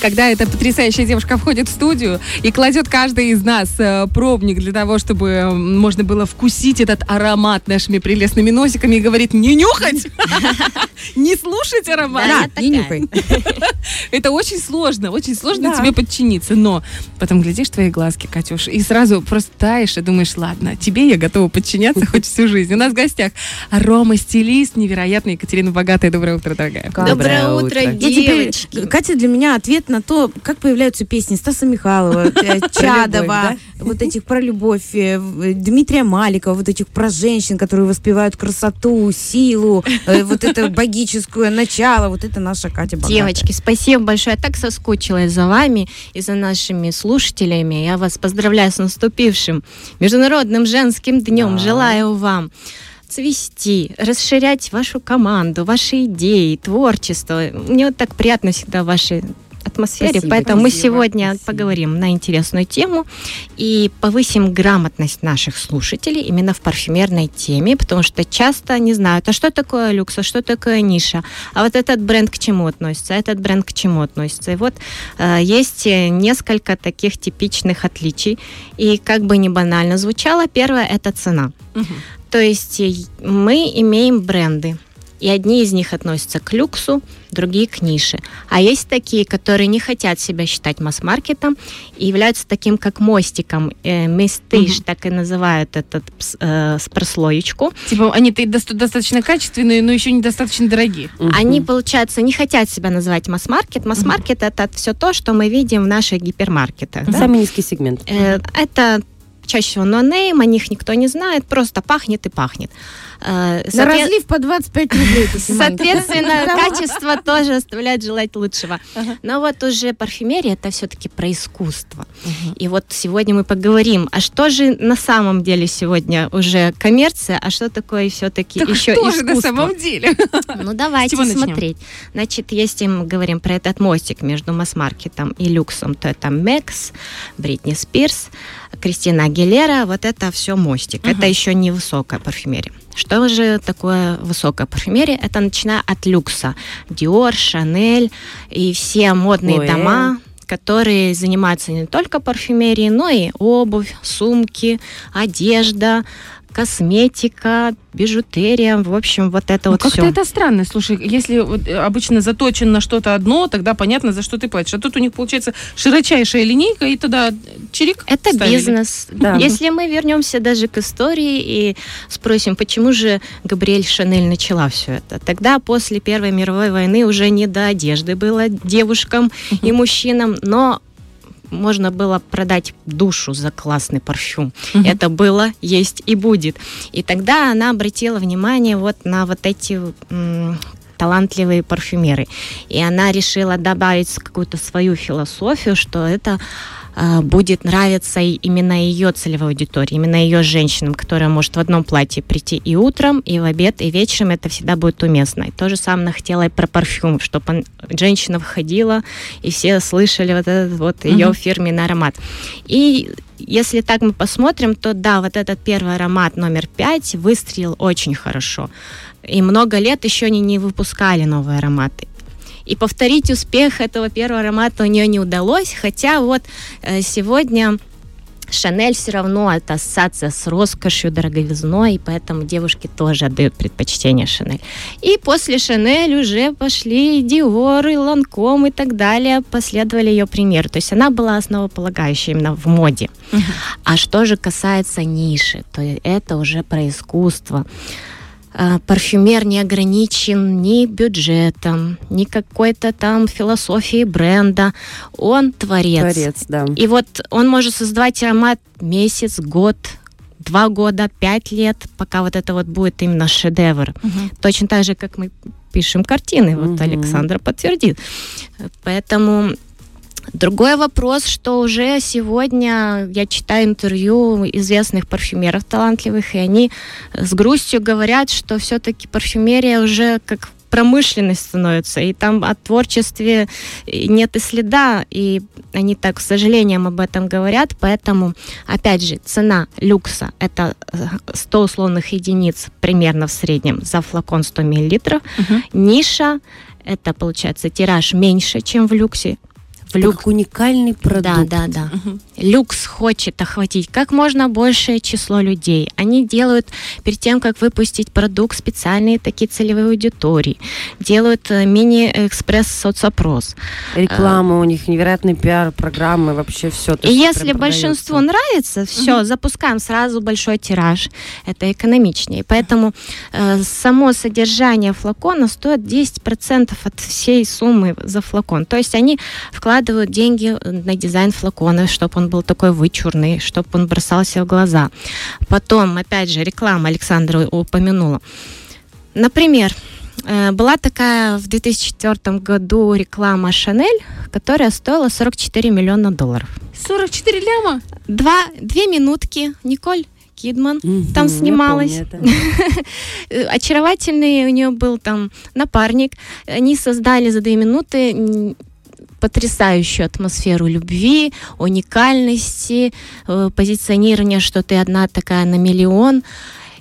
когда эта потрясающая девушка входит в студию и кладет каждый из нас э, пробник для того, чтобы можно было вкусить этот аромат нашими прелестными носиками и говорит, не нюхать, не слушать аромат. не нюхай. Это очень сложно, очень сложно тебе подчиниться, но потом глядишь твои глазки, Катюш, и сразу просто таешь и думаешь, ладно, тебе я готова подчиняться хоть всю жизнь. У нас в гостях арома-стилист невероятная Екатерина Богатая. Доброе утро, дорогая. Доброе утро, девочки. Катя для меня ответ на то, как появляются песни Стаса Михайлова, э, Чадова, вот этих про любовь, э, Дмитрия Маликова, вот этих про женщин, которые воспевают красоту, силу, э, вот это богическое начало, вот это наша Катя Богатая. Девочки, спасибо большое. Я так соскучилась за вами и за нашими слушателями. Я вас поздравляю с наступившим Международным женским днем. Желаю вам цвести, расширять вашу команду, ваши идеи, творчество. Мне вот так приятно всегда ваши атмосфере. Спасибо, Поэтому спасибо, мы сегодня спасибо. поговорим на интересную тему и повысим грамотность наших слушателей именно в парфюмерной теме, потому что часто не знают, а что такое люкс, а что такое ниша, а вот этот бренд к чему относится, а этот бренд к чему относится. И вот э, есть несколько таких типичных отличий. И как бы не банально звучало, первое это цена. Угу. То есть э, мы имеем бренды, и одни из них относятся к люксу, другие к нише. А есть такие, которые не хотят себя считать масс-маркетом и являются таким как мостиком. Э, Мистыш, угу. так и называют этот э, прослоечку. Типа они достаточно качественные, но еще недостаточно дорогие. Угу. Они, получается, не хотят себя называть масс-маркет. Масс-маркет угу. это все то, что мы видим в наших гипермаркетах. Да? Самый низкий сегмент. Э, это чаще всего нонейм, о них никто не знает, просто пахнет и пахнет. Э, На разлив по 25 рублей. Соответственно, качество тоже оставляет желать лучшего. Но вот уже парфюмерия это все-таки про искусство. И вот сегодня мы поговорим, а что же на самом деле сегодня уже коммерция, а что такое все-таки еще что же на самом деле? Ну давайте смотреть. Значит, если мы говорим про этот мостик между масс-маркетом и люксом, то это Мекс, Бритни Спирс, Кристина Агилера, вот это все мостик. Это еще не высокая парфюмерия. Что же такое высокая парфюмерия? Это начиная от люкса. Dior, Chanel и все модные Ой. дома, которые занимаются не только парфюмерией, но и обувь, сумки, одежда, косметика, бижутерия, в общем, вот это ну, вот как-то это странно. Слушай, если вот э, обычно заточен на что-то одно, тогда понятно, за что ты платишь. А тут у них получается широчайшая линейка, и тогда чирик Это ставили. бизнес. Да. Если мы вернемся даже к истории и спросим, почему же Габриэль Шанель начала все это, тогда после Первой мировой войны уже не до одежды было девушкам и мужчинам, но можно было продать душу за классный парфюм. Угу. Это было, есть и будет. И тогда она обратила внимание вот на вот эти талантливые парфюмеры. И она решила добавить какую-то свою философию, что это а, будет нравиться именно ее целевой аудитории, именно ее женщинам, которая может в одном платье прийти и утром, и в обед, и вечером, это всегда будет уместно. И то же самое хотела и про парфюм, чтобы женщина входила, и все слышали вот этот вот ее mm-hmm. фирменный аромат. И если так мы посмотрим, то да, вот этот первый аромат номер пять выстрелил очень хорошо. И много лет еще они не выпускали новые ароматы. И повторить успех этого первого аромата у нее не удалось, хотя вот э, сегодня Шанель все равно это ассоциация с роскошью, дороговизной, и поэтому девушки тоже отдают предпочтение Шанель. И после Шанель уже пошли Диор, и Ланком и так далее, последовали ее примеру. То есть она была основополагающей именно в моде. Uh-huh. А что же касается ниши, то это уже про искусство. А, парфюмер не ограничен ни бюджетом, ни какой-то там философией бренда. Он творец. Творец, да. И вот он может создавать аромат месяц, год, два года, пять лет, пока вот это вот будет именно шедевр. Угу. Точно так же, как мы пишем картины. Вот угу. Александр подтвердит. Поэтому Другой вопрос, что уже сегодня я читаю интервью известных парфюмеров талантливых, и они с грустью говорят, что все-таки парфюмерия уже как промышленность становится, и там о творчестве нет и следа, и они так с сожалением об этом говорят, поэтому, опять же, цена люкса – это 100 условных единиц примерно в среднем за флакон 100 мл, угу. ниша – это, получается, тираж меньше, чем в люксе, Люк... как уникальный продукт. Да, да, да. Угу. Люкс хочет охватить как можно большее число людей. Они делают перед тем, как выпустить продукт, специальные такие целевые аудитории. Делают э, мини-экспресс соцопрос. Реклама у них, невероятный пиар, программы, вообще все. И если большинству нравится, все, угу. запускаем сразу большой тираж. Это экономичнее. Поэтому э, само содержание флакона стоит 10% от всей суммы за флакон. То есть они вкладывают деньги на дизайн флакона, чтобы он был такой вычурный, чтобы он бросался в глаза. Потом, опять же, реклама Александра упомянула. Например, э, была такая в 2004 году реклама Шанель, которая стоила 44 миллиона долларов. 44 ляма? Два, две минутки. Николь Кидман mm-hmm, там снималась. Очаровательный у нее был там напарник. Они создали за две минуты потрясающую атмосферу любви, уникальности, э, позиционирования, что ты одна такая на миллион.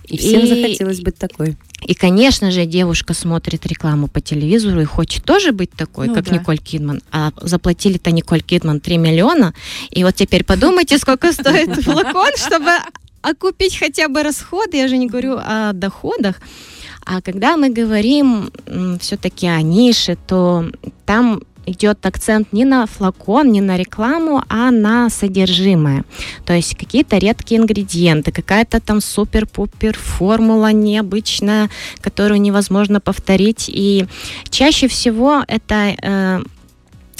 И всем и, захотелось быть такой. И, конечно же, девушка смотрит рекламу по телевизору и хочет тоже быть такой, ну, как да. Николь Кидман. А заплатили-то Николь Кидман 3 миллиона. И вот теперь подумайте, сколько стоит флакон, чтобы окупить хотя бы расходы. Я же не говорю о доходах. А когда мы говорим все-таки о нише, то там идет акцент не на флакон, не на рекламу, а на содержимое. То есть какие-то редкие ингредиенты, какая-то там супер-пупер формула необычная, которую невозможно повторить. И чаще всего это э,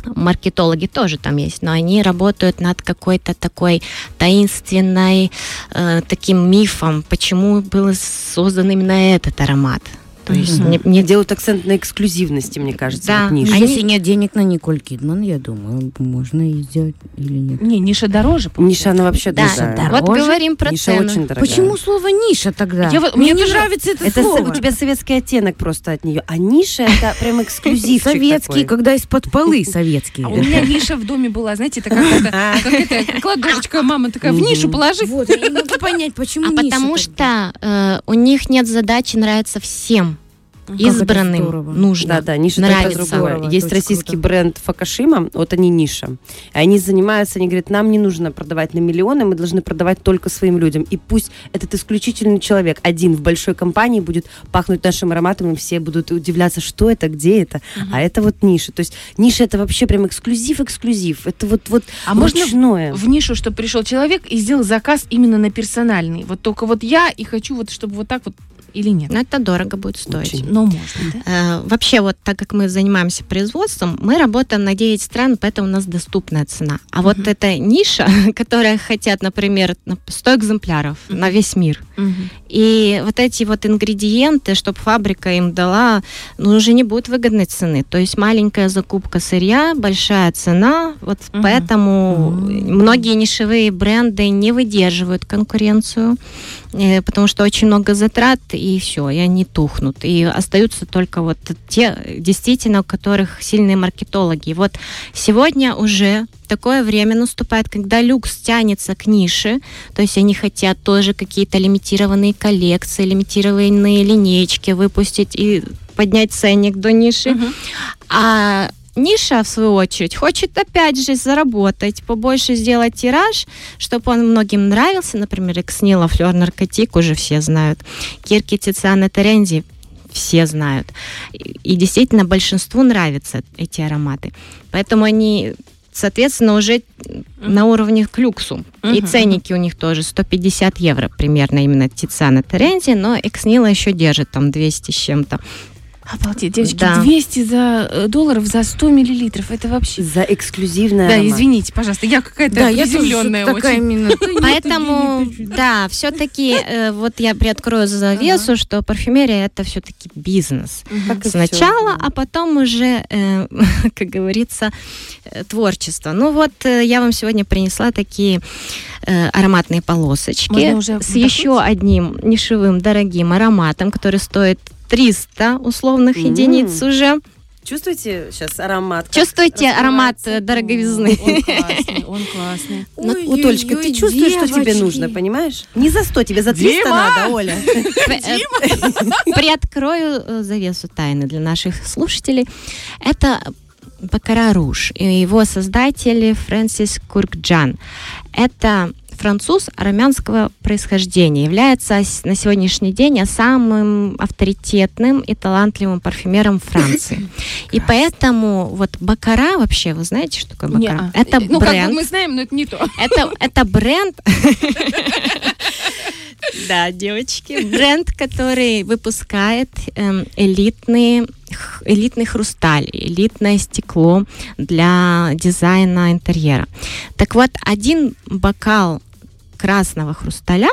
маркетологи тоже там есть, но они работают над какой-то такой таинственной, э, таким мифом, почему был создан именно этот аромат. То есть угу. не, не делают акцент на эксклюзивности, мне кажется, да. вот ниша. А если нет денег на Николь Кидман, я думаю, можно и сделать или нет? Не, ниша дороже. Получается. Ниша, она вообще да, дорогая. дороже. Вот говорим про ниша цену. очень дорогая. Почему слово ниша тогда? Я, мне, мне не нравится это, это слово. у тебя советский оттенок просто от нее. А ниша это прям эксклюзив. Советский, когда из-под полы советский. А у меня ниша в доме была, знаете, это как кладовочка мама такая, в нишу положи. Вот, я не могу понять, почему А потому что э, у них нет задачи нравиться всем избранным нужно. Да, да, ниша нравится. другое. Есть российский круто. бренд Факашима, вот они ниша. Они занимаются, они говорят, нам не нужно продавать на миллионы, мы должны продавать только своим людям. И пусть этот исключительный человек один в большой компании будет пахнуть нашим ароматом, и все будут удивляться, что это, где это. Угу. А это вот ниша. То есть ниша это вообще прям эксклюзив-эксклюзив. Это вот, вот а ручное. можно в нишу, чтобы пришел человек и сделал заказ именно на персональный? Вот только вот я и хочу вот, чтобы вот так вот или нет? Но это дорого будет стоить. Очень. Но можно, да? Э, вообще, вот так как мы занимаемся производством, мы работаем на 9 стран, поэтому у нас доступная цена. А uh-huh. вот эта ниша, которая хотят, например, 100 экземпляров uh-huh. на весь мир, uh-huh. и вот эти вот ингредиенты, чтобы фабрика им дала, ну, уже не будет выгодной цены. То есть маленькая закупка сырья, большая цена, вот uh-huh. поэтому uh-huh. многие нишевые бренды не выдерживают конкуренцию. Э, потому что очень много затрат, и все, и они тухнут. И остаются только вот те, действительно, у которых сильные маркетологи. Вот сегодня уже такое время наступает, когда люкс тянется к нише, то есть они хотят тоже какие-то лимитированные коллекции, лимитированные линейки выпустить и поднять ценник до ниши. Uh-huh. А Ниша, в свою очередь, хочет опять же заработать, побольше сделать тираж, чтобы он многим нравился. Например, Экснила, Флер Наркотик уже все знают. Кирки, Тициана, Терензи все знают. И, действительно большинству нравятся эти ароматы. Поэтому они соответственно, уже uh-huh. на уровне к люксу. Uh-huh. И ценники у них тоже 150 евро примерно именно Тициана Терензи, но Экснила еще держит там 200 с чем-то. Обалдеть, девочки, да. 200 за э, долларов за 100 миллилитров, это вообще... За эксклюзивное Да, аромат. извините, пожалуйста, я какая-то да, приземленная я такая именно. Поэтому, да, все-таки, э, вот я приоткрою завесу, что парфюмерия это все-таки бизнес. Сначала, а потом уже, э, как говорится, творчество. Ну вот, я вам сегодня принесла такие ароматные полосочки с еще одним нишевым дорогим ароматом, который стоит 300 условных mm-hmm. единиц уже. Чувствуете сейчас аромат? Чувствуете аромат дороговизны? Он классный, он классный. Ну, ой, Олечка, ты чувствуешь, девочки. что тебе нужно, понимаешь? Не за 100, тебе за 300 Дима! надо, Оля. Приоткрою э, завесу тайны для наших слушателей. Это Бакара Руж. И его создатель Фрэнсис Куркджан. Это француз армянского происхождения, является на сегодняшний день самым авторитетным и талантливым парфюмером Франции. И поэтому вот Бакара вообще, вы знаете, что такое Бакара? Это ну, бренд. Как мы знаем, но это не то. Это, это бренд да, девочки. Бренд, который выпускает эм, элитные элитный хрусталь, элитное стекло для дизайна интерьера. Так вот, один бокал красного хрусталя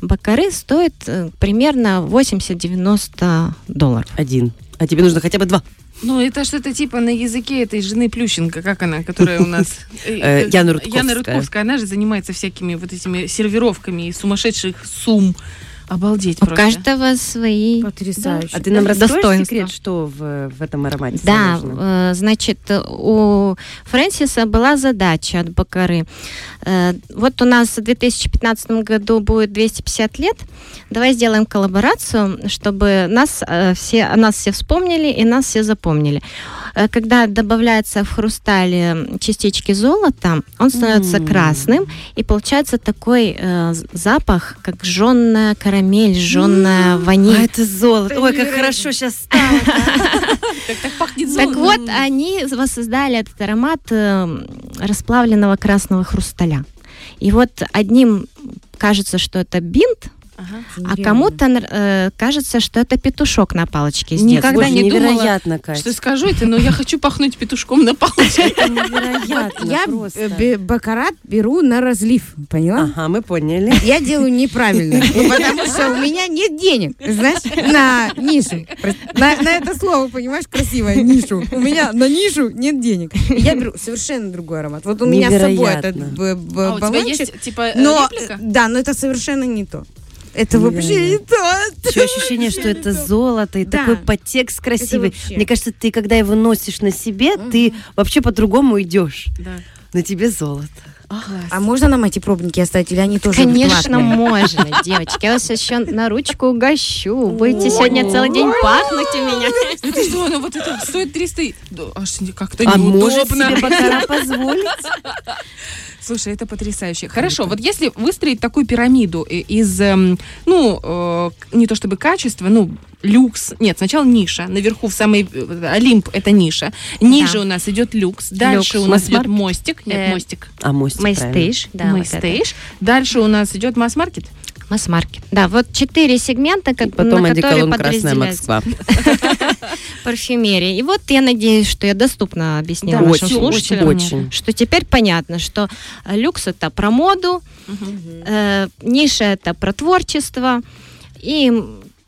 Бакары стоит э, примерно 80-90 долларов. Один. А тебе нужно хотя бы два. Ну, это что-то типа на языке этой жены Плющенко, как она, которая у нас... Э, э, Яна Рудковская. Яна Рудковская, она же занимается всякими вот этими сервировками сумасшедших сумм. Обалдеть У просто. каждого свои... Потрясающе. А ты нам раскроешь секрет, что в, в этом аромате Да, э, значит, у Фрэнсиса была задача от Бакары. Э, вот у нас в 2015 году будет 250 лет. Давай сделаем коллаборацию, чтобы нас э, все, нас все вспомнили и нас все запомнили. Э, когда добавляется в хрусталь частички золота, он становится mm. красным, и получается такой э, запах, как жженная карамель жженая mm. ваниль. А это золото. Ой, как хорошо сейчас стало. Так пахнет золотом. Так вот, они воссоздали этот аромат э, расплавленного красного хрусталя. И вот одним кажется, что это бинт, Ага. А кому-то э, кажется, что это петушок на палочке из Никогда Боже, не невероятно, думала, Кать. что скажу это, но я хочу пахнуть петушком на палочке. Это невероятно Я бакарат беру на разлив, поняла? Ага, мы поняли. Я делаю неправильно, потому что у меня нет денег, знаешь, на нишу. На, на это слово, понимаешь, красивое, нишу. У меня на нишу нет денег. Я беру совершенно другой аромат. Вот у меня с собой этот баллончик. А у тебя есть, типа, но, реплика? Да, но это совершенно не то. Это вообще не то. Еще ощущение, что это золото и да. такой подтекст красивый. Мне кажется, ты когда его носишь на себе, угу. ты вообще по-другому идешь. Да. На тебе золото. Класс. А можно нам эти пробники оставить, или они тоже Конечно, можно, девочки. Я вас еще на ручку угощу. Будете сегодня целый день пахнуть у меня. Это что, ну вот это стоит 300... Аж как-то неудобно. А может себе позволить? Слушай, это потрясающе. Хорошо, вот если выстроить такую пирамиду из, эм, ну, э, не то чтобы качества, ну, люкс. Нет, сначала ниша. Наверху в самый э, Олимп это ниша. Ниже да. у нас идет люкс. Дальше люкс. у нас идет мостик. Нет, э, мостик. А мостик. Мейстейдж. Да, Мейстейдж. Вот Дальше у нас идет масс-маркет. Масс-маркет. Да, вот четыре сегмента, как, Потом на которые Красная Москва. парфюмерия. И вот я надеюсь, что я доступно объяснила да, нашим очень, слушателям, очень. что теперь понятно, что э, люкс это про моду, угу. э, ниша это про творчество, и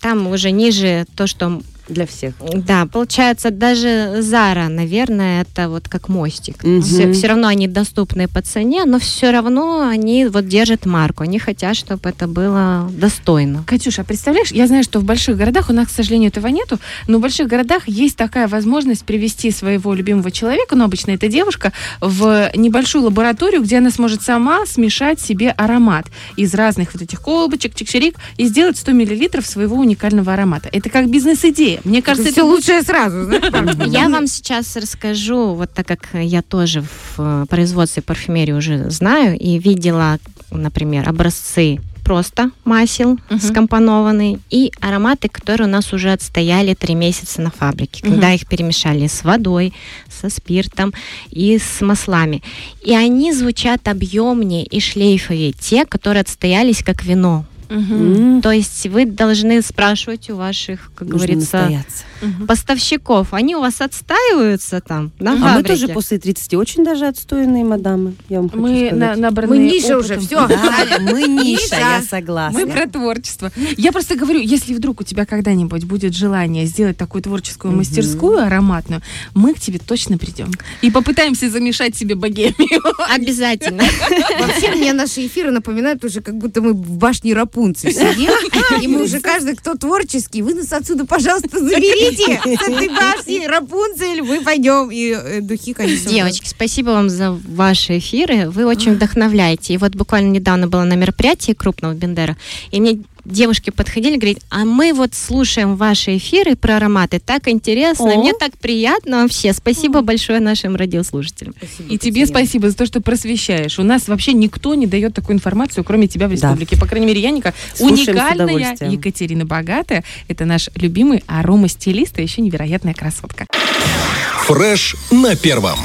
там уже ниже то, что для всех. Да, получается, даже Зара, наверное, это вот как мостик. Угу. Все, все равно они доступны по цене, но все равно они вот держат марку. Они хотят, чтобы это было достойно. Катюша, представляешь, я знаю, что в больших городах, у нас, к сожалению, этого нету, но в больших городах есть такая возможность привести своего любимого человека, но обычно это девушка, в небольшую лабораторию, где она сможет сама смешать себе аромат из разных вот этих колбочек, чик-чирик и сделать 100 миллилитров своего уникального аромата. Это как бизнес-идея. Мне кажется, это, все лучшее сразу. Я вам сейчас расскажу, вот так как я тоже в э, производстве парфюмерии уже знаю и видела, например, образцы просто масел uh-huh. скомпонованные и ароматы, которые у нас уже отстояли три месяца на фабрике, uh-huh. когда их перемешали с водой, со спиртом и с маслами. И они звучат объемнее и шлейфовее, те, которые отстоялись как вино. Угу. То есть вы должны спрашивать у ваших, как Нужно говорится, угу. поставщиков. Они у вас отстаиваются там на угу. А мы тоже после 30 очень даже отстойные мадамы. Я вам мы хочу на, Мы ниша уже, все. Да, мы ниша, я согласна. Мы про творчество. Я просто говорю, если вдруг у тебя когда-нибудь будет желание сделать такую творческую мастерскую ароматную, мы к тебе точно придем. И попытаемся замешать себе богемию. Обязательно. Вообще мне наши эфиры напоминают уже, как будто мы в башне Рапу Рапунцель сидел, и мы уже каждый, кто творческий, вы нас отсюда, пожалуйста, заберите с этой башни Рапунцель, мы пойдем, и э, духи, конечно. Девочки, спасибо вам за ваши эфиры, вы очень вдохновляете. И вот буквально недавно было на мероприятии крупного Бендера, и мне девушки подходили, говорят, а мы вот слушаем ваши эфиры про ароматы, так интересно, О. мне так приятно вообще. Спасибо О. большое нашим радиослушателям. Спасибо, И тебе спасибо за то, что просвещаешь. У нас вообще никто не дает такую информацию, кроме тебя в республике. Да. По крайней мере, Яника уникальная Екатерина Богатая. Это наш любимый аромастилист и еще невероятная красотка. Фреш на первом.